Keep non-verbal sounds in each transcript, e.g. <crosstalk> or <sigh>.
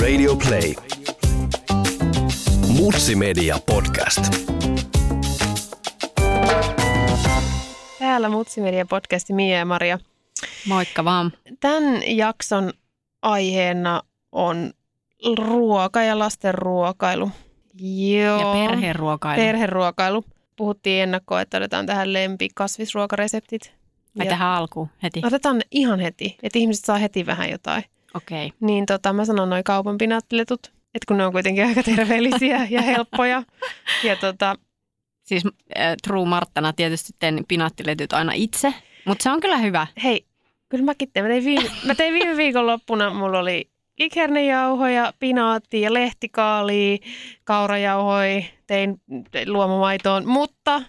Radio Play. Mutsi Media Podcast. Täällä Mutsimedia podcasti Mia ja Maria. Moikka vaan. Tämän jakson aiheena on ruoka ja lasten ruokailu. Joo. Ja perheruokailu. Perheruokailu. Puhuttiin ennakkoon, että otetaan tähän lempikasvisruokareseptit. Ai Ja- tähän alkuun heti. Otetaan ihan heti, että ihmiset saa heti vähän jotain. Okei. Okay. Niin tota, mä sanon noin kaupan pinaattiletut, että kun ne on kuitenkin aika terveellisiä <laughs> ja helppoja. Ja tota, Siis äh, True Marttana tietysti teen pinaattiletyt aina itse, mutta se on kyllä hyvä. hei, kyllä mäkin tein. Mä tein viime, <laughs> mä tein viime viikonloppuna, mulla oli kikhernejauhoja, pinaattia ja lehtikaalia, kaurajauhoja, tein tein luomumaitoon, mutta,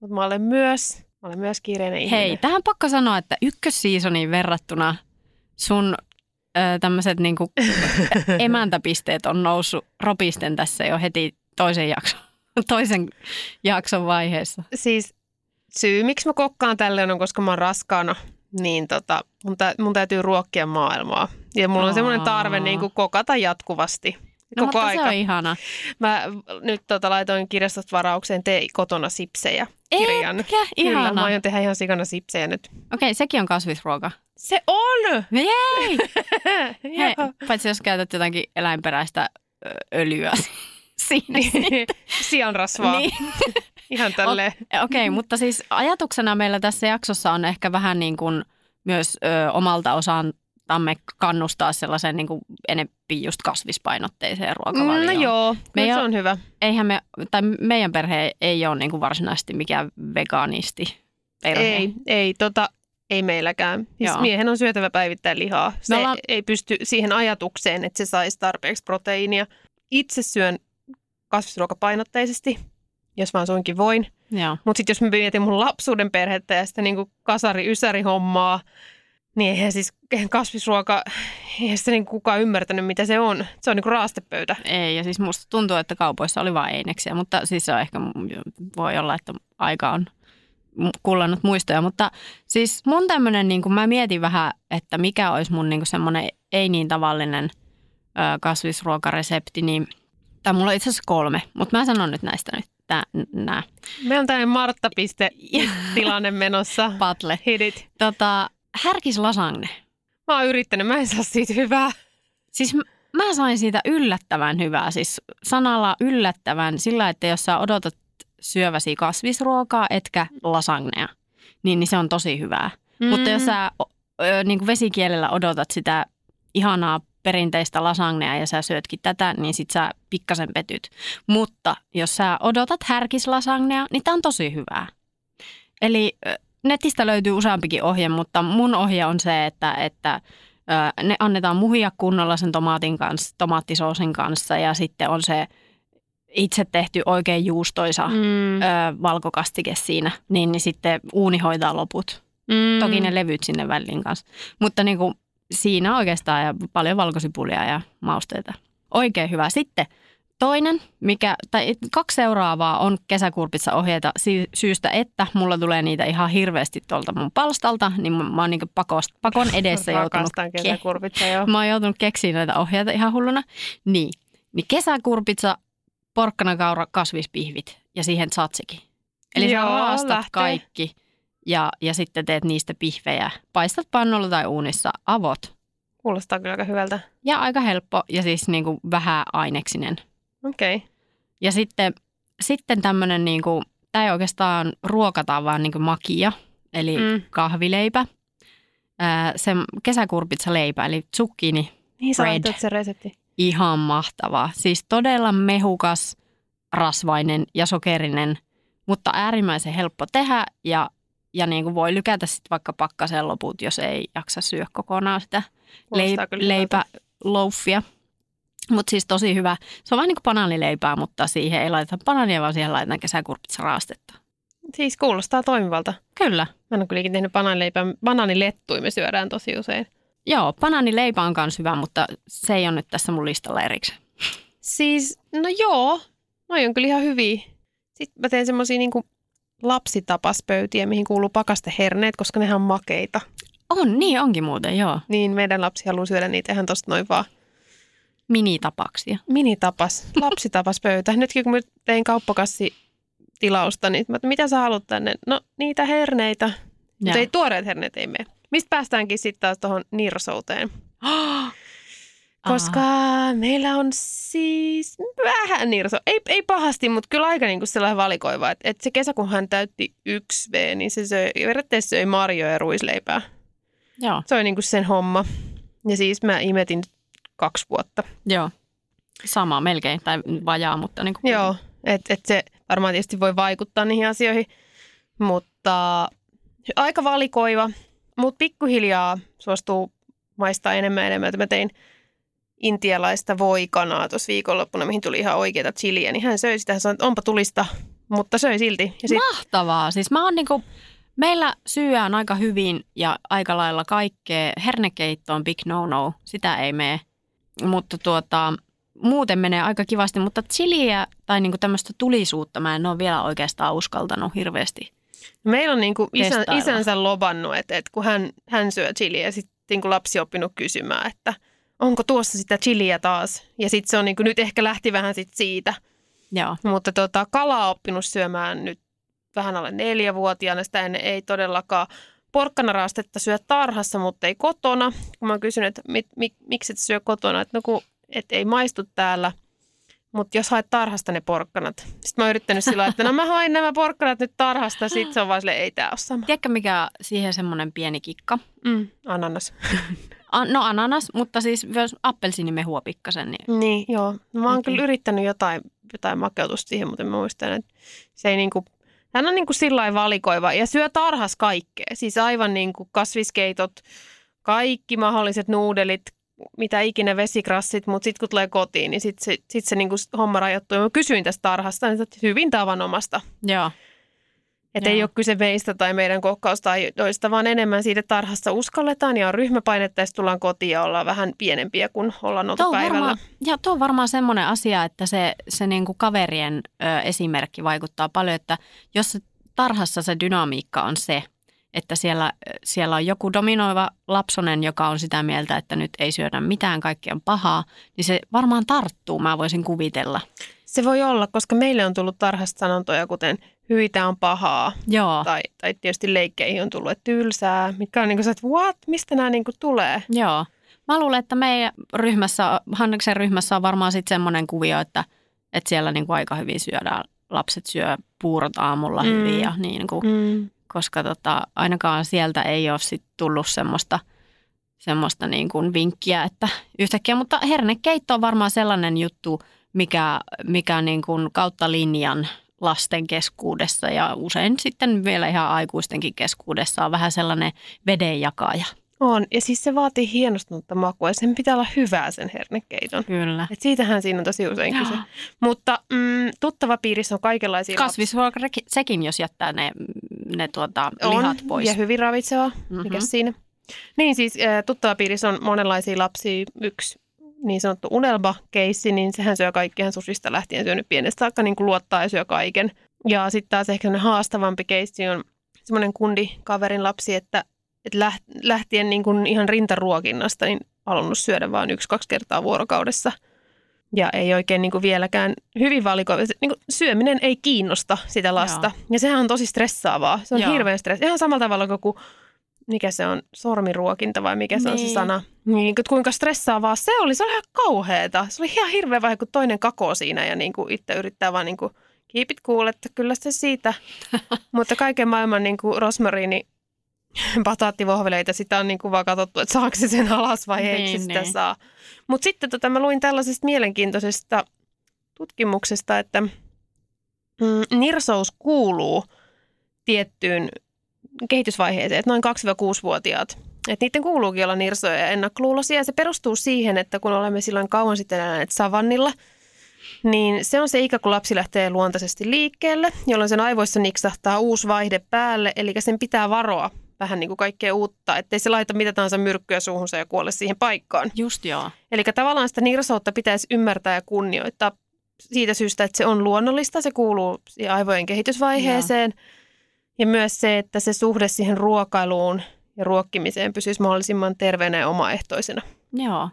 mutta mä olen myös, mä olen myös kiireinen ihminen. Hei, tähän pakko sanoa, että ykkössiisoniin verrattuna sun tämmöiset niinku <laughs> emäntäpisteet on noussut ropisten tässä jo heti toisen jakson, <laughs> toisen jakson vaiheessa. Siis syy, miksi mä kokkaan tälleen on, koska mä oon raskaana, niin tota, mun, tä, mun täytyy ruokkia maailmaa. Ja mulla on semmoinen tarve niin kuin kokata jatkuvasti. No, Koko mutta aika. se on ihana. Mä nyt tota, laitoin kirjastosta varaukseen tee kotona sipsejä kirjan. Etkä? Kyllä, Ihana. mä aion tehdä ihan sikana sipsejä nyt. Okei, sekin on kasvisruoka. Se on! Jei! <laughs> Hei, paitsi jos käytät jotakin eläinperäistä öljyä <laughs> siinä. <laughs> Sianrasvaa. Niin. Ihan tälleen. Okei, mutta siis ajatuksena meillä tässä jaksossa on ehkä vähän niin kuin myös ö, omalta osaltamme kannustaa sellaisen niin kuin enempi just kasvispainotteiseen ruokavalioon. No joo, Me kyllä ei se on hyvä. Eihän me, tai meidän perhe ei ole niin kuin varsinaisesti mikään vegaanisti perhe. Ei, ei, tota, ei meilläkään. Siis Joo. miehen on syötävä päivittäin lihaa. Se Me ollaan- ei pysty siihen ajatukseen, että se saisi tarpeeksi proteiinia. Itse syön kasvisruokapainotteisesti, jos vaan suinkin voin. Mutta sitten jos mä mietin mun lapsuuden perhettä ja sitä niinku kasari-ysäri-hommaa, niin eihän siis eihän kasvisruoka, eihän sitä niinku kukaan ymmärtänyt, mitä se on. Se on niinku raastepöytä. Ei, ja siis musta tuntuu, että kaupoissa oli vain eineksiä, mutta siis se on ehkä, voi olla, että aika on kullannut muistoja, mutta siis mun tämmöinen, niin mä mietin vähän, että mikä olisi mun niin semmoinen ei niin tavallinen ö, kasvisruokaresepti, niin, tai mulla on itse asiassa kolme, mutta mä sanon nyt näistä nyt tää, nää. Meillä on tämmöinen Martta-piste-tilanne menossa. Patle. Hit it. Tota, härkis lasagne. Mä oon yrittänyt, mä en saa siitä hyvää. Siis m- mä sain siitä yllättävän hyvää, siis sanalla yllättävän sillä, että jos sä odotat syöväsi kasvisruokaa etkä lasagnea, niin, niin se on tosi hyvää. Mm. Mutta jos sä ö, niin kuin vesikielellä odotat sitä ihanaa perinteistä lasagnea ja sä syötkin tätä, niin sit sä pikkasen petyt. Mutta jos sä odotat härkislasagnea, niin tää on tosi hyvää. Eli netistä löytyy useampikin ohje, mutta mun ohje on se, että, että ne annetaan muhia kunnolla sen tomaatin kanssa, tomaattisoosin kanssa ja sitten on se itse tehty oikein juustoisa Mm. ö, valkokastike siinä, niin, niin sitten uuni hoitaa loput. Mm. Toki ne levyt sinne väliin kanssa. Mutta niin kuin siinä oikeastaan ja paljon valkosipulia ja mausteita. Oikein hyvä. Sitten toinen, mikä, tai kaksi seuraavaa on kesäkurpitsa ohjeita si- syystä, että mulla tulee niitä ihan hirveästi tuolta mun palstalta, niin mä, mä oon niin pakost, pakon <laughs> edessä joutunut ke- joo. <laughs> Mä oon joutunut keksiä näitä ohjeita ihan hulluna. Niin, niin kesäkurpitsa, porkkanakaura, kasvispihvit ja siihen tzatziki. Eli Joo, sä raastat lähtee. kaikki ja, ja sitten teet niistä pihvejä. Paistat pannulla tai uunissa, avot. Kuulostaa kyllä aika hyvältä. Ja aika helppo ja siis niin kuin vähän aineksinen. Okei. Okay. Ja sitten, sitten tämmöinen, niin kuin, tämä ei oikeastaan ruokata, vaan niin kuin makia, eli Mm. kahvileipä. Ää, se kesäkurpitsaleipä, eli zucchini Niin sä Bread. se resepti. Ihan mahtavaa. Siis todella mehukas, rasvainen ja sokerinen, mutta äärimmäisen helppo tehdä ja, ja niin kuin voi lykätä sitten vaikka pakkaseen loput, jos ei jaksa syödä kokonaan sitä Kuulostaa leip- kyllä hyvältä. leipäloufia. Mutta siis tosi hyvä. Se on vähän niin kuin banaanileipää, mutta siihen ei laiteta banaania, vaan siihen laitetaan kesäkurpitsa raastetta. Siis kuulostaa toimivalta. Kyllä. Mä en ole kylläkin tehnyt banaanileipää. Banaanilettuja me syödään tosi usein. Joo, banaanileipä on myös hyvä, mutta se ei ole nyt tässä mun listalla erikseen. Siis, no joo. Noi on kyllä ihan hyviä. Sitten mä teen semmosia niinku lapsitapaspöytiä, mihin kuuluu pakasteherneet, koska nehän on makeita. On, niin onkin muuten, joo. Niin meidän lapsi haluaa syödä niitä ihan tosta noin vaan. Minitapaksia. Minitapas, lapsi tapas pöytä. Nytkin kun mä tein kauppakassi tilausta, niin mä, mitä sä haluat tänne? No niitä herneitä. Mutta ei tuoreet herneet ei mene. Mistä päästäänkin sitten taas tuohon nirsouteen? <gasps> Koska meillä on siis vähän nirso. Ei, ei pahasti, mutta kyllä aika niin kuin sellainen valikoiva. Että et se kesä, kun hän täytti 1V, niin se söi, periaatteessa söi marjoja ja ruisleipää. Joo. Se oli niin kuin sen homma. Ja siis mä imetin kaksi vuotta. Joo. Sama melkein, tai vajaa, mutta niin kuin... Joo, että et se varmaan tietysti voi vaikuttaa niihin asioihin, mutta aika valikoiva. Mutta pikkuhiljaa suostuu maistaa enemmän ja enemmän. Että mä tein intialaista voikanaa tuossa viikonloppuna, mihin tuli ihan oikeita chiliä, niin hän söi sitä. Hän sanoi, että onpa tulista, mutta söi silti. Ja sit, Mahtavaa. Siis mä oon niinku, meillä syöään aika hyvin ja aika lailla kaikkea. Hernekeitto on big no-no, sitä ei mene. Mutta tuota, muuten menee aika kivasti, mutta chiliä tai niinku tämmöistä tulisuutta mä en ole vielä oikeastaan uskaltanut hirveästi. meillä on niinku isän, Testailla. isänsä lobannut, että, että kun hän, hän syö chiliä ja sitten niinku lapsi oppinut kysymään, että onko tuossa sitä chiliä taas. Ja sitten se on niinku, nyt ehkä lähti vähän sit siitä. Joo. Mutta tota, kalaa oppinut syömään nyt vähän alle neljävuotiaana. Sitä ennen ei todellakaan porkkanaraastetta syö tarhassa, mutta ei kotona. Kun mä kysyn, että mit, mik, miksi et syö kotona, että no kun et ei maistu täällä. Mutta jos haet tarhasta ne porkkanat. Sitten mä oon yrittänyt sillä että no mä hain nämä porkkanat nyt tarhasta. Sitten se on vaan silleen, ei tää ole sama. Tiedätkö mikä siihen semmoinen pieni kikka? Mm, ananas. An- no ananas, mutta siis myös appelsiinimehua pikkasen. Niin Niin, joo. Mä oon Okei. kyllä yrittänyt jotain, jotain makeutusta siihen, mutta mä muistan, että se ei niinku, hän on niinku sillä lailla valikoiva ja syö tarhas kaikkea. Siis aivan niinku kasviskeitot, kaikki mahdolliset nuudelit, mitä ikinä vesikrassit, mutta sitten kun tulee kotiin, niin sitten se, sit se niinku homma rajoittuu. Mä kysyin tästä tarhasta, niin hyvin tavanomasta. Joo. Että ei ole kyse meistä tai meidän kokkaustajoista, vaan enemmän siitä että tarhasta uskalletaan ja on ryhmäpainetta ja tullaan kotiin ja ollaan vähän pienempiä kuin ollaan oltu päivällä. varmaan, ja tuo on varmaan semmoinen asia, että se, se niinku kaverien ö, esimerkki vaikuttaa paljon, että jos tarhassa se dynamiikka on se, että siellä, siellä on joku dominoiva lapsonen, joka on sitä mieltä, että nyt ei syödä mitään, kaikki on pahaa, niin se varmaan tarttuu, mä voisin kuvitella. Se voi olla, koska meille on tullut tarhasta sanontoja, kuten hyitä on pahaa. Joo, Tai, tai tietysti leikkeihin on tullut, että tylsää. Mitkä on niin kuin että what? Mistä nämä niin kuin tulee? joo. Mä luulen, että meidän ryhmässä, Hanneksen ryhmässä on varmaan sitten semmoinen kuvio, että, että siellä niinku aika hyvin syödään. Lapset syö puurot aamulla Mm. mm. hyvin ja niin kuin Mm. koska tota, ainakaan sieltä ei ole sit tullut semmoista, semmoista niin kuin vinkkiä, että yhtäkkiä, mutta hernekeitto on varmaan sellainen juttu, mikä, mikä niin kuin kautta linjan lasten keskuudessa ja usein sitten vielä ihan aikuistenkin keskuudessa on vähän sellainen vedenjakaja. On. Ja siis se vaatii hienostunutta makua ja sen pitää olla hyvää sen hernekeiton. Kyllä. Et siitähän siinä on tosi usein kyse. Joo. Mutta mm, tuttava piirissä on kaikenlaisia Kasvisruoka sekin, jos jättää ne, ne tuota, lapsia. lihat on, pois. Ja hyvin ravitseva. Mhm. Mikä siinä? Niin siis äh, tuttava piirissä on monenlaisia lapsia. Yksi niin sanottu unelma-keissi, niin sehän syö kaikkihan susista lähtien syönyt pienestä saakka, niin kuin luottaa ja syö kaiken. Ja sitten taas ehkä haastavampi keissi on semmoinen kundi kaverin lapsi, että, että läht- lähtien niin kuin ihan rintaruokinnasta niin halunnut syödä vain yksi-kaksi kertaa vuorokaudessa. Ja ei oikein niin kuin vieläkään hyvin valikoiva. Niin kuin syöminen ei kiinnosta sitä lasta. Joo. Ja sehän on tosi stressaavaa. Se on Joo. hirveän stress. Ihan samalla tavalla kuin mikä se on, sormiruokinta vai mikä se on se Niin. sana. Niin, kuin, kuinka stressaavaa se oli. Se oli ihan kauheeta. Se oli ihan hirveä vaihe, kun toinen kakoo siinä ja niin kuin itse yrittää vaan niin kuin keep it cool, että kyllä se siitä. <laughs> Mutta kaiken maailman niin kuin rosmariini bataattivohveleita, sitä on niin kuin vaan katsottu, että saako se sen alas vai se Niin, sitä niin. saa. Mutta sitten tota, mä luin tällaisesta mielenkiintoisesta tutkimuksesta, että mm, nirsous kuuluu tiettyyn kehitysvaiheeseen, että noin 2-6-vuotiaat. Että niiden kuuluukin olla nirsoja ja ennakkoluuloisia. Ja se perustuu siihen, että kun olemme silloin kauan sitten eläneet savannilla, niin se on se ikä, kun lapsi lähtee luontaisesti liikkeelle, jolloin sen aivoissa niksahtaa uusi vaihde päälle, eli sen pitää varoa vähän niin kuin kaikkea uutta, ettei se laita mitä tahansa myrkkyä suuhunsa ja kuole siihen paikkaan. Just joo. Eli tavallaan sitä nirsoutta pitäisi ymmärtää ja kunnioittaa siitä syystä, että se on luonnollista, se kuuluu aivojen kehitysvaiheeseen. Ja myös se, että se suhde siihen ruokailuun ja ruokkimiseen pysyisi mahdollisimman terveenä ja omaehtoisena. Joo.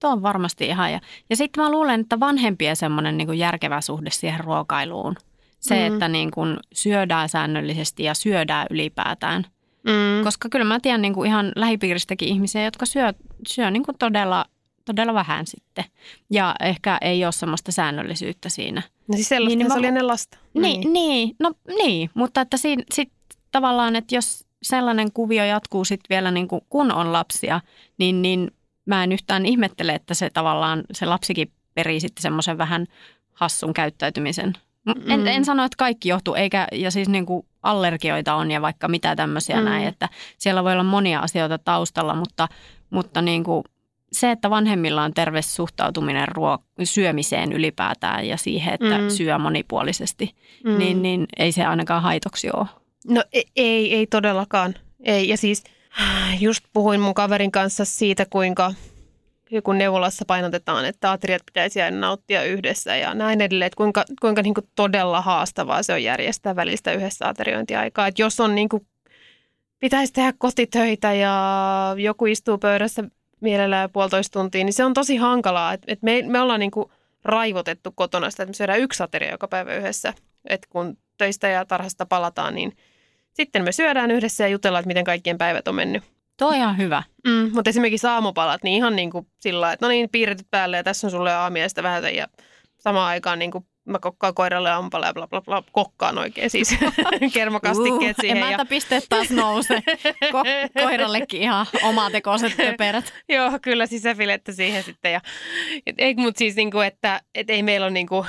tuo on varmasti ihan. Ja, ja sitten mä luulen, että vanhempien semmoinen niin järkevä suhde siihen ruokailuun. Se, mm. että niin kuin syödään säännöllisesti ja syödään ylipäätään. Mm. Koska kyllä mä tiedän niin kuin ihan lähipiiristäkin ihmisiä, jotka syö, syö niin kuin todella, todella vähän sitten. Ja ehkä ei ole semmoista säännöllisyyttä siinä. No siis sellaista Niin, niin, se mä- oli ennen lasta. Niin, niin, no niin, mutta että siinä sit tavallaan, että jos sellainen kuvio jatkuu sitten vielä niin kuin, kun on lapsia, niin, niin mä en yhtään ihmettele, että se tavallaan se lapsikin perii sitten semmoisen vähän hassun käyttäytymisen. Mm. En, Mm. en sano, että kaikki johtuu, eikä, ja siis niin kuin allergioita on ja vaikka mitä tämmöisiä Mm. näin, että siellä voi olla monia asioita taustalla, mutta, mutta niin kuin se, että vanhemmilla on terve suhtautuminen ruo- syömiseen ylipäätään ja siihen, että Mm. syö monipuolisesti, Mm. niin, niin ei se ainakaan haitoksi ole. No ei, ei, ei todellakaan. Ei. Ja siis just puhuin mun kaverin kanssa siitä, kuinka kun neuvolassa painotetaan, että ateriat pitäisi aina nauttia yhdessä ja näin edelleen, että kuinka, kuinka niin kuin todella haastavaa se on järjestää välistä yhdessä ateriointiaikaa. Että jos on niin kuin, pitäisi tehdä kotitöitä ja joku istuu pöydässä mielellään puolitoista tuntia, niin se on tosi hankalaa. Et, et me, me ollaan niin kuin raivotettu kotona sitä, että me syödään yksi ateria joka päivä yhdessä. Että kun töistä ja tarhasta palataan, niin sitten me syödään yhdessä ja jutellaan, että miten kaikkien päivät on mennyt. Tuo on ihan hyvä. Mm, mutta esimerkiksi aamupalat, niin ihan niin kuin sillä että no niin, piirretyt päälle ja tässä on sulle aamiaista vähän ja samaan aikaan niin kuin mä kokkaan koiralle aamupala ja bla bla bla, kokkaan oikein siis <laughs> kermakastikkeet siihen. Ja, Emäntäpisteet taas nousee. Ko- koirallekin ihan omatekoiset <laughs> pöperät. joo, kyllä sisäfilettä siihen sitten. Ja, et, ei, mutta siis niin kuin, että et ei meillä ole niin kuin,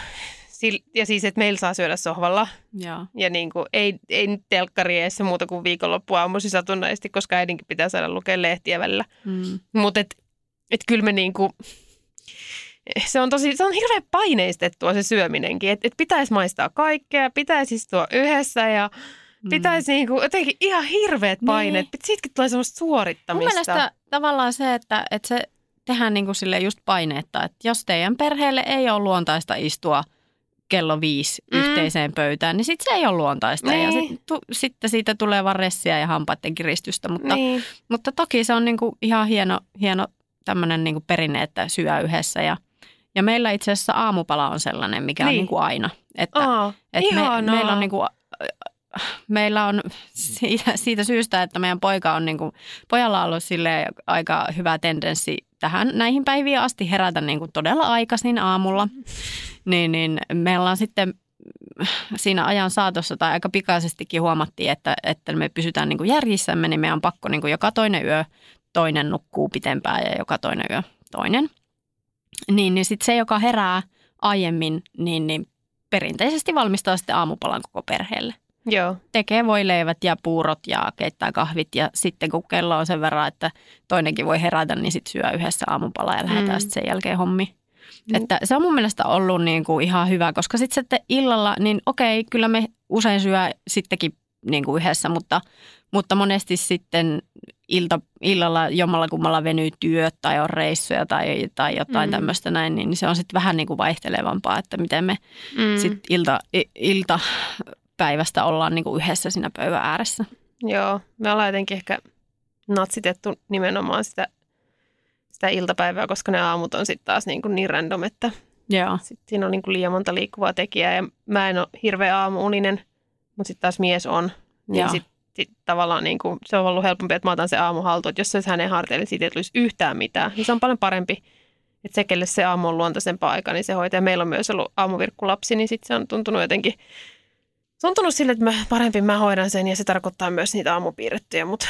sil- ja siis, että meillä saa syödä sohvalla. Joo. Ja niin kuin, ei, ei nyt telkkari eessä muuta kuin viikonloppuaamuisin satunnaisesti, koska äidinkin pitää saada lukea lehtiä välillä. Mm. Mutta et, et kyllä me niinku, se on tosi, se on hirveän paineistettua se syöminenkin. Että et pitäisi maistaa kaikkea, pitäisi istua yhdessä ja pitäisi niinku jotenkin ihan hirveät paineet. Niin. Siitäkin tulee semmoista Mun suorittamista. mielestä tavallaan se, että, että se tehdään niin kuin sille just paineetta, että jos teidän perheelle ei ole luontaista istua kello viisi Mm. mm. yhteiseen pöytään, niin sitten se ei ole luontaista. Ja Niin. sit, tu, sitten siitä tulee vaan ressiä ja hampaiden kiristystä, mutta, niin. mutta toki se on niin kuin ihan hieno, hieno tämmöinen niin kuin perinne, että syö yhdessä. Ja, ja meillä itse asiassa aamupala on sellainen, mikä niin. on Niin. kuin aina. Että, Aa, että me, meillä on niin kuin, meillä on siitä, siitä syystä, että meidän poika on niin kuin, pojalla on ollut sille aika hyvä tendenssi tähän näihin päiviin asti herätä niin kuin todella aikaisin aamulla. Niin, niin me ollaan sitten siinä ajan saatossa tai aika pikaisestikin huomattiin, että, että me pysytään niin kuin järjissämme, niin meidän on pakko niin kuin joka toinen yö toinen nukkuu pitempään ja joka toinen yö toinen. Niin, niin sitten se, joka herää aiemmin, niin, niin perinteisesti valmistaa sitten aamupalan koko perheelle. Joo. Tekee voileivät ja puurot ja keittää kahvit ja sitten kun kello on sen verran, että toinenkin voi herätä, niin sitten syö yhdessä aamupala ja lähdetään Mm. mm. sitten sen jälkeen hommi. Mm. Että se on mun mielestä ollut niin kuin ihan hyvä, koska sitten sitten illalla, niin okei, kyllä me usein syö sittenkin niin kuin yhdessä, mutta, mutta monesti sitten ilta, illalla jommalla kummalla venyy työt tai on reissuja tai, tai jotain Mm. mm. tämmöistä näin, niin se on sitten vähän niin kuin vaihtelevampaa, että miten me Mm. sitten ilta, i- iltapäivästä ollaan niin kuin yhdessä siinä pöydän ääressä. Joo, me ollaan jotenkin ehkä natsitettu nimenomaan sitä, sitä iltapäivää, koska ne aamut on sitten taas niin, kuin niin random, että Joo. sit siinä on niin kuin liian monta liikkuvaa tekijää ja mä en ole hirveä aamuuninen, mutta sitten taas mies on, niin sitten sit tavallaan niin kuin, se on ollut helpompi, että mä otan se aamu haltuun, että jos se olisi hänen harteille, niin siitä ei tulisi yhtään mitään, niin se on paljon parempi, että se, kelle se aamu on luontaisempaa aika, niin se hoitaa. Ja meillä on myös ollut aamuvirkkulapsi, niin sitten se on tuntunut jotenkin, tuntunut sille, että mä, parempi mä hoidan sen ja se tarkoittaa myös niitä aamupiirrettyjä, mutta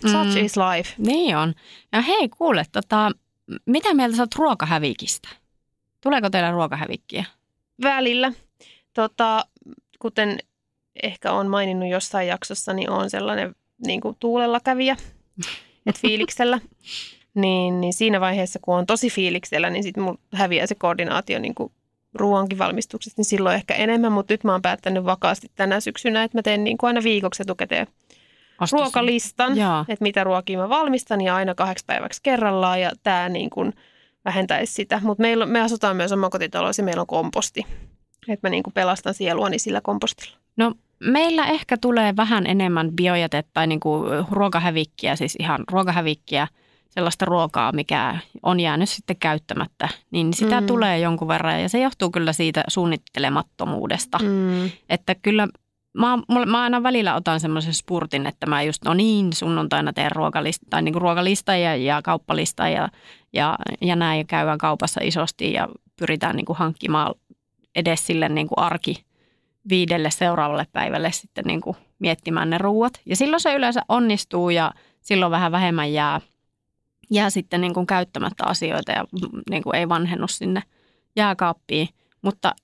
such Mm. is life. Niin on. Ja hei, kuule, tota, mitä mieltä sä oot ruokahävikistä? Tuleeko teillä ruokahävikkiä? Välillä, tota, kuten ehkä on maininnut jossain jaksossa, niin on sellainen niin kuin tuulella kävijä, <laughs> että fiiliksellä. Niin, niin siinä vaiheessa, kun on tosi fiiliksellä, niin sitten mulla häviää se koordinaatio niin kuin ruoankin valmistuksesta, niin silloin ehkä enemmän, mutta nyt mä oon päättänyt vakaasti tänä syksynä, että mä teen niin kuin aina viikoksi etukäteen Ostos- ruokalistan, Joo. että mitä ruokia mä valmistan ja aina kahdeksi päiväksi kerrallaan ja tämä niin kuin vähentäisi sitä. Mutta meillä, me asutaan myös omakotitaloissa ja meillä on komposti. Että mä niin kuin pelastan sieluani sillä kompostilla. No meillä ehkä tulee vähän enemmän biojätettä tai niinku ruokahävikkiä, siis ihan ruokahävikkiä sellaista ruokaa, mikä on jäänyt sitten käyttämättä, niin sitä Mm. tulee jonkun verran ja se johtuu kyllä siitä suunnittelemattomuudesta. Mm. Että kyllä mä, mä aina välillä otan semmoisen spurtin, että mä just, no niin, sunnuntaina teen ruokalista, tai niin ruokalista ja, ja kauppalista ja, ja, ja näin ja käydään kaupassa isosti ja pyritään niin kuin hankkimaan edes sille niin kuin arki viidelle seuraavalle päivälle sitten niin kuin miettimään ne ruuat. Ja silloin se yleensä onnistuu ja silloin vähän vähemmän jää, jää sitten niin kuin käyttämättä asioita ja niin kuin ei vanhennu sinne jääkaappiin. Mutta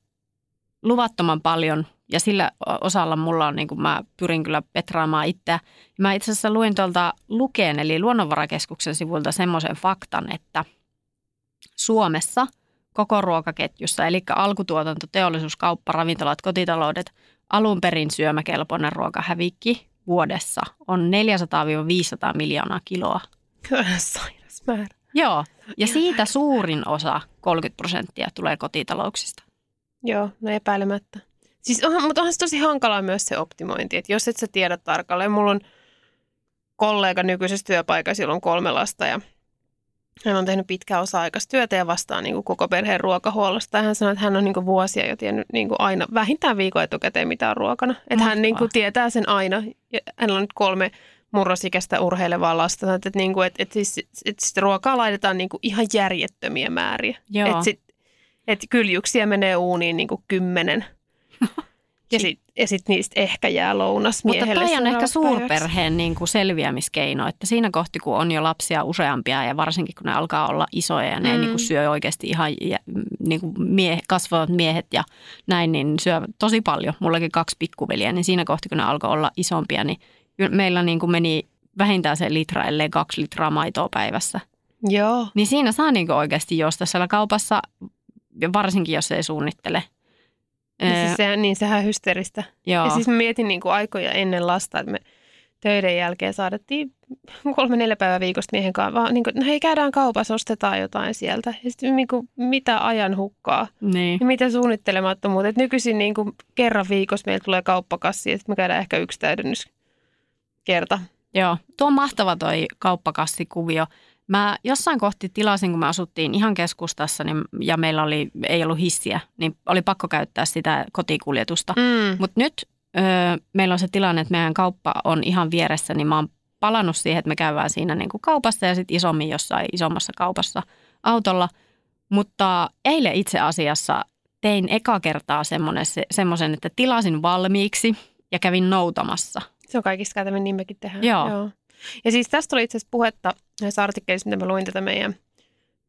luvattoman paljon ja sillä osalla mulla on, niin kuin mä pyrin kyllä petraamaan itseä. Mä itse asiassa luin tuolta Lukeen, eli Luonnonvarakeskuksen sivulta semmoisen faktan, että Suomessa koko ruokaketjussa, eli alkutuotanto, teollisuus, kauppa, ravintolat, kotitaloudet, alun perin syömäkelpoinen ruokahävikki vuodessa on 400-500 miljoonaa kiloa. Sairas määrä. Joo, ja siitä suurin osa, 30 prosenttia, tulee kotitalouksista. Joo, no epäilemättä. Siis onhan, mutta onhan se tosi hankalaa myös se optimointi, että jos et sä tiedä tarkalleen. Mulla on kollega nykyisessä työpaikassa, jolla on kolme lasta ja hän on tehnyt pitkää osa-aikaista työtä ja vastaa niin kuin koko perheen ruokahuollosta. Ja hän sanoi, että hän on niin kuin vuosia jo tiennyt niin kuin aina vähintään viikon etukäteen, mitä on ruokana. Että hän niin kuin tietää sen aina. Ja hänellä on nyt kolme murrosikäistä urheilevaa lasta. Että, että, niin kuin, että, että, siis, että sitä ruokaa laitetaan niin kuin ihan järjettömiä määriä. Joo. Että sit, et kyljuksiä menee uuniin niin kuin kymmenen. <laughs> ja sitten ja sit niistä ehkä jää lounas Mutta toi on ehkä suurperheen niin kuin selviämiskeino, että siinä kohti, kun on jo lapsia useampia ja varsinkin kun ne alkaa olla isoja ja ne Mm. niin kuin syö oikeasti ihan niin kuin mie- kasvavat miehet ja näin, niin syö tosi paljon. Mullakin kaksi pikkuveliä, niin siinä kohti, kun ne alkoi olla isompia, niin meillä niin kuin meni vähintään se litra, ellei kaksi litraa maitoa päivässä. Joo. Niin siinä saa niin kuin oikeasti josta siellä kaupassa, ja varsinkin jos ei suunnittele. Ja Öö, siis se, niin sehän hysteeristä. joo. Ja siis mietin niin kuin aikoja ennen lasta, että me töiden jälkeen saadettiin kolme neljä päivää viikosta miehen kanssa, vaan niin kuin, no hei käydään kaupassa, ostetaan jotain sieltä. Ja sitten niin kuin, mitä ajan hukkaa niin. ja mitä suunnittelemattomuutta. Että nykyisin niin kuin kerran viikossa meillä tulee kauppakassi ja sitten me käydään ehkä yksi täydennys kerta. Joo, tuo on mahtava toi kauppakassikuvio. Mä jossain kohti tilasin, kun me asuttiin ihan keskustassa niin, ja meillä oli, ei ollut hissiä, niin oli pakko käyttää sitä kotikuljetusta. Mm. Mutta nyt ö, meillä on se tilanne, että meidän kauppa on ihan vieressä, niin mä oon palannut siihen, että me käydään siinä niin kuin kaupassa ja sitten isommin jossain isommassa kaupassa autolla. Mutta eilen itse asiassa tein eka kertaa semmoisen, että tilasin valmiiksi ja kävin noutamassa. Se on kaikista käytävä, niin mekin tehdään. Joo. Joo. Ja siis tästä oli itse asiassa puhetta näissä artikkelissa, mitä mä luin tätä meidän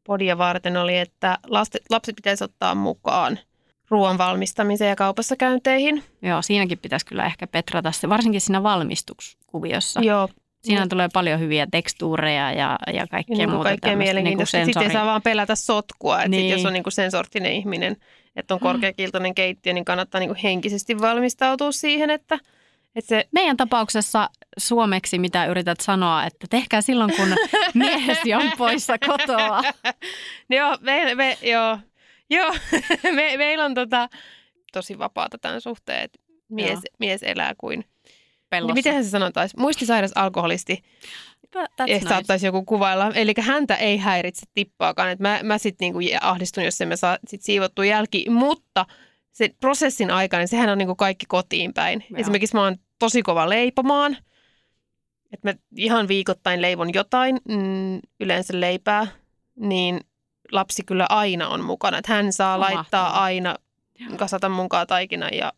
podia varten, oli, että lastet, lapset pitäisi ottaa mukaan ruoan valmistamiseen ja kaupassa käynteihin. Joo, siinäkin pitäisi kyllä ehkä petrata se, varsinkin siinä valmistuskuviossa. Joo, Siinä tulee paljon hyviä tekstuureja ja, ja kaikkea niin muuta. kaikkea tämmöistä mielenkiintoista. Niin Sitten ei saa vaan pelätä sotkua. Että Niin. sit jos on niin kuin sen sorttinen ihminen, että on korkeakiltoinen keittiö, niin kannattaa niin kuin henkisesti valmistautua siihen, että, että se Meidän tapauksessa suomeksi, mitä yrität sanoa, että tehkää silloin, kun <laughs> miehesi on poissa kotoa. <laughs> Joo, me, me, joo, joo. <laughs> me, meillä on tota, tosi vapaata tämän suhteen, että mies, Joo. mies elää kuin... Pellossa. Niin miten se sanotaan? Muistisairas alkoholisti, That's ehkä nice. saattaisi joku kuvailla. Eli häntä ei häiritse tippaakaan. Et mä mä sitten niinku ahdistun, jos emme saa sit siivottua jälki. Mutta se prosessin aikana, niin sehän on niinku kaikki kotiin päin. Joo. Esimerkiksi mä oon tosi kova leipomaan. Että mä ihan viikoittain leivon jotain, mm, yleensä leipää, niin lapsi kyllä aina on mukana. Että hän saa On laittaa mahtavaa. aina, kasata munkaan taikinan ja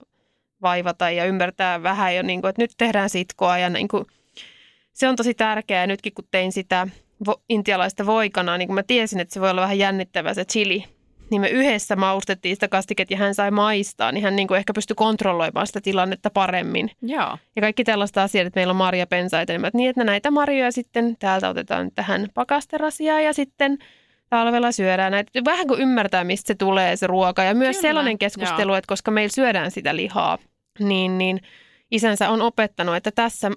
vaivata ja ymmärtää vähän jo, niin kuin, että nyt tehdään sitkoa ja niin kuin, se on tosi tärkeää. Nytkin kun tein sitä vo, intialaista voikanaa, niin kun mä tiesin, että se voi olla vähän jännittävä se chili, niin me yhdessä maustettiin sitä kastiket ja hän sai maistaa, niin hän niin kuin ehkä pystyi kontrolloimaan sitä tilannetta paremmin. Joo. Ja kaikki tällaista asiaa, että meillä on marjapensaita, niin, niin, että näitä marjoja sitten täältä otetaan tähän pakasterasiaan ja sitten talvella syödään näitä. Vähän kuin ymmärtää, mistä se tulee se ruoka. Ja myös Kyllä, sellainen keskustelu, että koska meillä syödään sitä lihaa, niin, niin isänsä on opettanut, että tässä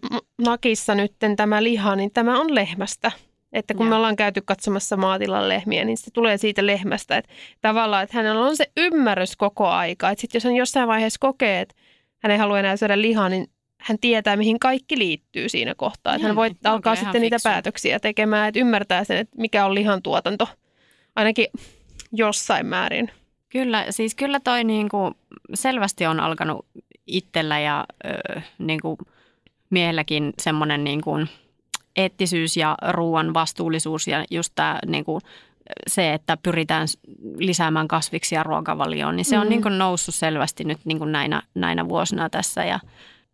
nakissa nyt tämä liha, niin tämä on lehmästä. Että kun Joo. me ollaan käyty katsomassa maatilan lehmiä, niin se tulee siitä lehmästä. Että tavallaan, että hänellä on se ymmärrys koko aika. Että sitten jos hän jossain vaiheessa kokee, että hän ei halua enää syödä lihaa, niin hän tietää, mihin kaikki liittyy siinä kohtaa. Että hän voi alkaa ihan sitten niitä fiksu. päätöksiä tekemään, että ymmärtää sen, että mikä on lihantuotanto. Ainakin jossain määrin. Kyllä, siis kyllä toi niinku selvästi on alkanut itsellä ja ö, niinku miehelläkin semmoinen niinku eettisyys ja ruoan vastuullisuus ja just tämä niinku se, että pyritään lisäämään kasviksia ruokavalioon, niin se on Mm. niinku noussut selvästi nyt niinku näinä, näinä vuosina tässä ja,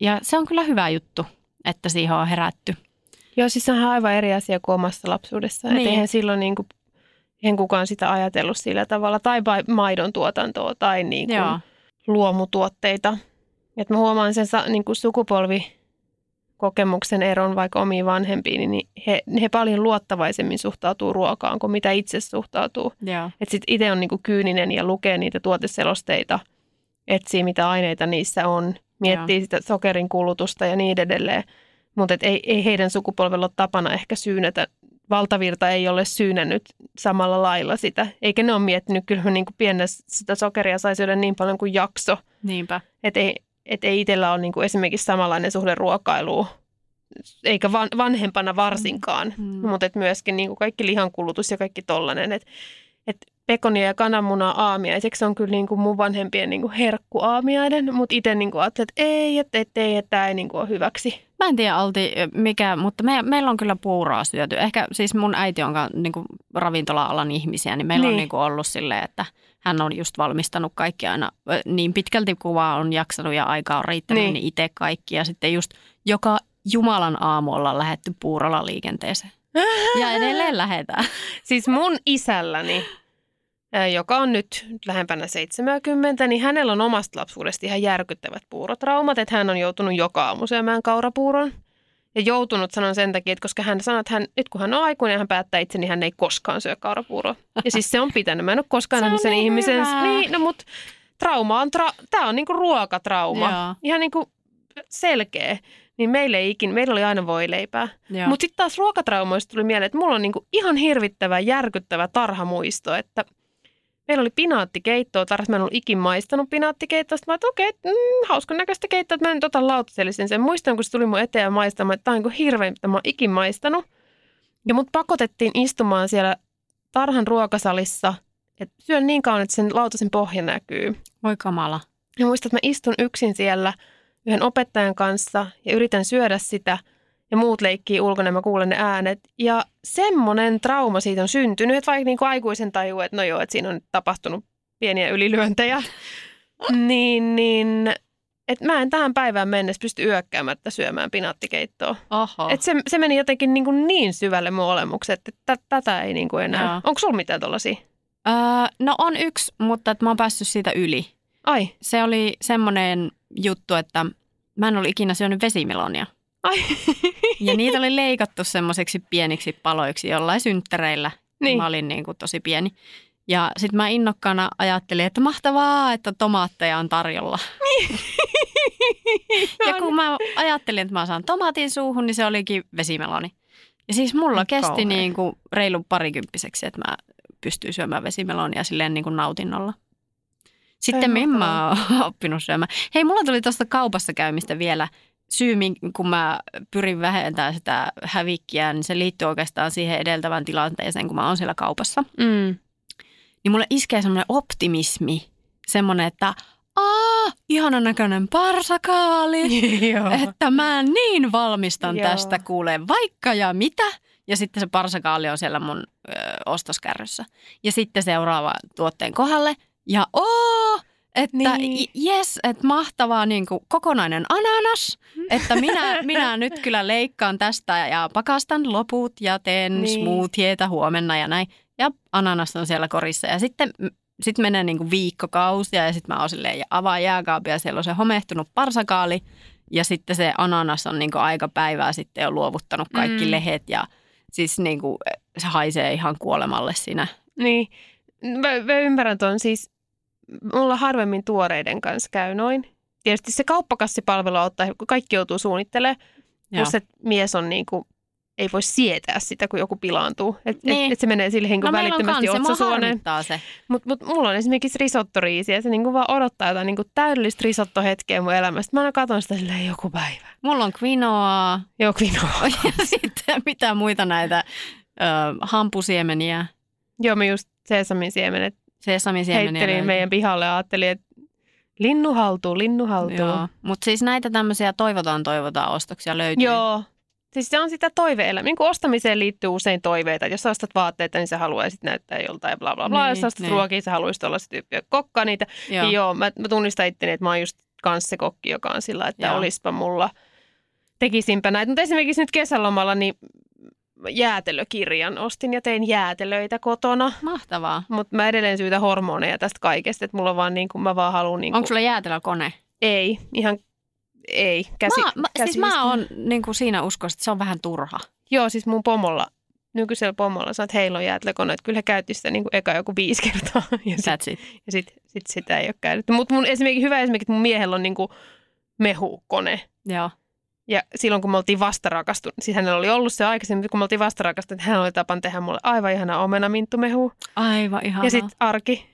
ja se on kyllä hyvä juttu, että siihen on herätty. Joo, siis sehän on aivan eri asia kuin omassa lapsuudessaan. Niin. Niin. eihän silloin niin kuin, eihän kukaan sitä ajatellut sillä tavalla. Tai maidon tuotantoa tai niin kuin Joo, luomutuotteita. Et mä huomaan sen niin kuin sukupolvikokemuksen eron vaikka omiin vanhempiin, niin he, he paljon luottavaisemmin suhtautuu ruokaan kuin mitä itse suhtautuu. joo, Että sit itse on niinku kyyninen ja lukee niitä tuoteselosteita, etsii mitä aineita niissä on, miettii Joo. sitä sokerin kulutusta ja niin edelleen. Mutta ei, ei heidän sukupolvella ole tapana ehkä syynätä, valtavirta ei ole syynännyt samalla lailla sitä. Eikä ne ole miettinyt, kyllä niinku pienä sitä sokeria sai syödä niin paljon kuin jakso. niinpä. Että ei, et ei itsellä ole niinku esimerkiksi samanlainen suhde ruokailuun, eikä van, vanhempana varsinkaan. Mm. Mm. Mutta myöskin niinku kaikki lihankulutus ja kaikki tollainen. Että et pekonia ja kananmunaa aamiaiseksi on kyllä niinku mun vanhempien niinku herkkuaamiainen, mutta itse niinku ajattelin, että ei, että et, ei, että tämä ei niinku ole hyväksi. Mä en tiedä Alti mikä, mutta me, meillä on kyllä puuroa syöty. Ehkä siis mun äiti on niinku ravintola-alan ihmisiä, niin meillä niin. on Niin. niinku ollut silleen, että hän on just valmistanut kaikki aina niin pitkälti kuin vaan on jaksanut ja aikaa on riittänyt, niin, Niin. itse kaikki. Ja sitten just joka Jumalan aamu ollaan lähetty puurolla liikenteeseen. Ja <laughs> edelleen lähetään. Siis mun isälläni, joka on nyt lähempänä 70, niin hänellä on omasta lapsuudesta ihan järkyttävät puurotraumat, että hän on joutunut joka aamu syömään kaurapuuron. Ja joutunut sanon sen takia, että koska hän sanoi, että hän, nyt kun hän on aikuinen ja hän päättää itse, niin hän ei koskaan syö kaurapuuroa. Ja siis se on pitänyt. Mä en ole koskaan nähnyt sen niin ihmisen. hyvää. Niin, no mut trauma on, tra- tää on niinku ruokatrauma. Joo. Ihan niinku selkeä. Niin meillä ei ikin, meillä oli aina voileipää. Mutta sitten taas ruokatraumoista tuli mieleen, että mulla on niinku ihan hirvittävä, järkyttävä tarhamuisto, että meillä oli pinaattikeittoa tarhassa. Mä en ollut ikin maistanut pinaattikeittoa. Sitten mä että okei, okay, mm, hauskan näköistä keittoa, että mä nyt otan lautasellisen sen. Muistan, kun se tuli mun eteen maistamaan, että tämä on niinku hirveä, mitä mä oon ikin maistanut. Ja mut pakotettiin istumaan siellä tarhan ruokasalissa, että syön niin kauan, että sen lautasen pohja näkyy. Voi kamala. Ja muistan, että mä istun yksin siellä yhden opettajan kanssa ja yritän syödä sitä ja muut leikkii ulkona ja mä kuulen ne äänet. Ja semmoinen trauma siitä on syntynyt, että vaikka niin kuin aikuisen tajuu, että no joo, että siinä on tapahtunut pieniä ylilyöntejä, <laughs> niin, niin että mä en tähän päivään mennessä pysty yökkäämättä syömään pinaattikeittoa. Oho. Et se, se meni jotenkin niin, kuin niin syvälle mun olemukseen, että tä, tätä ei niin kuin enää. Joo. Onko sulla mitään tuollaisia? Öö, no on yksi, mutta että mä oon päässyt siitä yli. Ai, Se oli semmoinen juttu, että mä en ollut ikinä syönyt vesimelonia. Ai. Ja niitä oli leikattu semmoiseksi pieniksi paloiksi jollain synttäreillä. Niin. Mä olin niin kuin tosi pieni. Ja sitten mä innokkaana ajattelin, että mahtavaa, että tomaatteja on tarjolla. <laughs> Ja kun mä ajattelin, että mä saan tomaatin suuhun, niin se olikin vesimeloni. Ja siis mulla kesti niin kuin reilu parikymppiseksi, että mä pystyin syömään vesimelonia silleen niin kuin nautinnolla. Sitten Ai mä oon <laughs> oppinut syömään. Hei, mulla tuli tuosta kaupassa käymistä vielä syy, kun mä pyrin vähentämään sitä hävikkiä, niin se liittyy oikeastaan siihen edeltävään tilanteeseen, kun mä oon siellä kaupassa. Mm. Niin mulle iskee semmoinen optimismi, semmoinen, että aa, ihanan näköinen parsakaali, <laughs> että mä niin valmistan Joo. tästä kuulee vaikka ja mitä. Ja sitten se parsakaali on siellä mun ö, ostoskärryssä. Ja sitten seuraava tuotteen kohdalle. Ja oo, että Niin. jes, että mahtavaa niin kuin kokonainen ananas. Että minä, <laughs> minä nyt kyllä leikkaan tästä ja pakastan loput ja teen Niin. smoothieita huomenna ja näin. Ja ananas on siellä korissa. Ja sitten sit menee niin kuin viikkokausia ja sitten mä oon silleen ja avaan jääkaapia ja siellä on se homehtunut parsakaali. Ja sitten se ananas on niin kuin aika päivää sitten jo luovuttanut kaikki mm. lehet ja siis niin kuin, se haisee ihan kuolemalle siinä. Niin, mä, mä ymmärrän tuon siis, mulla harvemmin tuoreiden kanssa käy noin. Tietysti se kauppakassipalvelu auttaa, kun kaikki joutuu suunnittelemaan, plus että mies on niin kuin, ei voi sietää sitä, kun joku pilaantuu. Että Niin. et, et se menee sille niin No välittömästi se otsasuoneen. se. Mutta mut mulla on esimerkiksi risottoriisi ja se niinku vaan odottaa jotain niinku täydellistä risottohetkeä mun elämästä. Mä aina katon sitä silleen joku päivä. Mulla on quinoaa Joo, quinoa. <laughs> ja sitten mitä muita näitä ö, hampusiemeniä, Joo, mä just sesamin siemenet heittelin löytyy. meidän pihalle ja ajattelin, että linnu haltuu, linnu haltuu. Mutta siis näitä tämmöisiä toivotaan toivotaan ostoksia löytyy. Joo. Siis se on sitä toive Niin kuin ostamiseen liittyy usein toiveita. Jos ostat vaatteita, niin sä haluaisit näyttää joltain bla bla bla. Niin, Jos ostat niin. ruokia, sä haluaisit olla se tyyppi, joka kokkaa niitä. Joo, niin joo mä, mä tunnistan itteni, että mä oon just kans se kokki, joka on sillä, että Joo. olispa mulla, tekisinpä näitä. Mutta esimerkiksi nyt kesälomalla niin jäätelökirjan ostin ja tein jäätelöitä kotona. Mahtavaa. Mutta mä edelleen syytä hormoneja tästä kaikesta, että mulla vaan niin kuin, mä vaan haluan niin kuin, Onko sulla jäätelökone? ei, ihan ei, käsi, mä, mä, siis käsistä. mä oon niin kuin siinä uskossa, että se on vähän turha. Joo, siis mun pomolla, nykyisellä pomolla sanoo, että heillä on jäätelökone, että kyllä he käytti sitä niin kuin eka joku viisi kertaa <laughs> ja sitten sit, sit sitä ei ole käytetty. Mutta mun esimerkiksi hyvä esimerkki, että mun miehellä on niin kuin mehukone. Joo. Ja silloin kun me oltiin vastarakastuneet, siis hänellä oli ollut se aikaisemmin, kun me oltiin vastarakastuneet, hän oli tapan tehdä mulle aivan ihana omenaminttumehu. Aivan ihanaa. Ja sitten arki.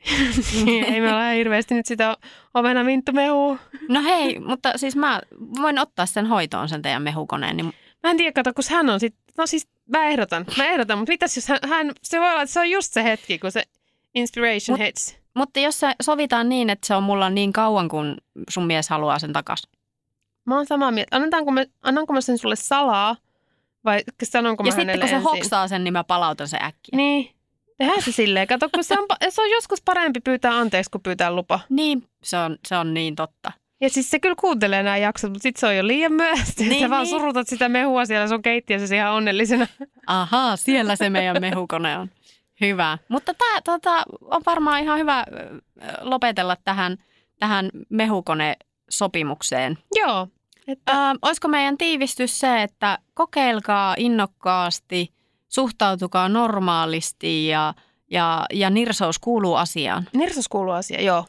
<laughs> ei me ole hirveästi nyt sitä omenaminttumehua. No hei, mutta siis mä voin ottaa sen hoitoon sen teidän mehukoneen. Niin... Mä en tiedä, kato, kun hän on sitten, no siis mä ehdotan, mä ehdotan, mutta mitäs jos hän, hän, se voi olla, että se on just se hetki, kun se inspiration Mut- hits. Mutta jos se sovitaan niin, että se on mulla niin kauan, kun sun mies haluaa sen takas. Mä oon samaa mieltä. Annetaanko me, annanko mä sen sulle salaa vai sanonko mä ja sitten hänelle kun se ensin? hoksaa sen, niin mä palautan se äkkiä. Niin. Tehdään se silleen. Kato, kun se on, se on joskus parempi pyytää anteeksi, kuin pyytää lupa. Niin, se on, se on niin totta. Ja siis se kyllä kuuntelee nämä jaksot, mutta sitten se on jo liian myöhäistä. Niin, sä vaan niin. surutat sitä mehua siellä sun keittiössä ihan onnellisena. Ahaa, siellä se meidän mehukone on. Hyvä. Mutta tämä tota, on varmaan ihan hyvä lopetella tähän, tähän mehukone-sopimukseen. Joo. Että, Ö, olisiko meidän tiivistys se, että kokeilkaa innokkaasti, suhtautukaa normaalisti ja, ja, ja nirsous kuuluu asiaan. nirsos kuuluu asia, joo.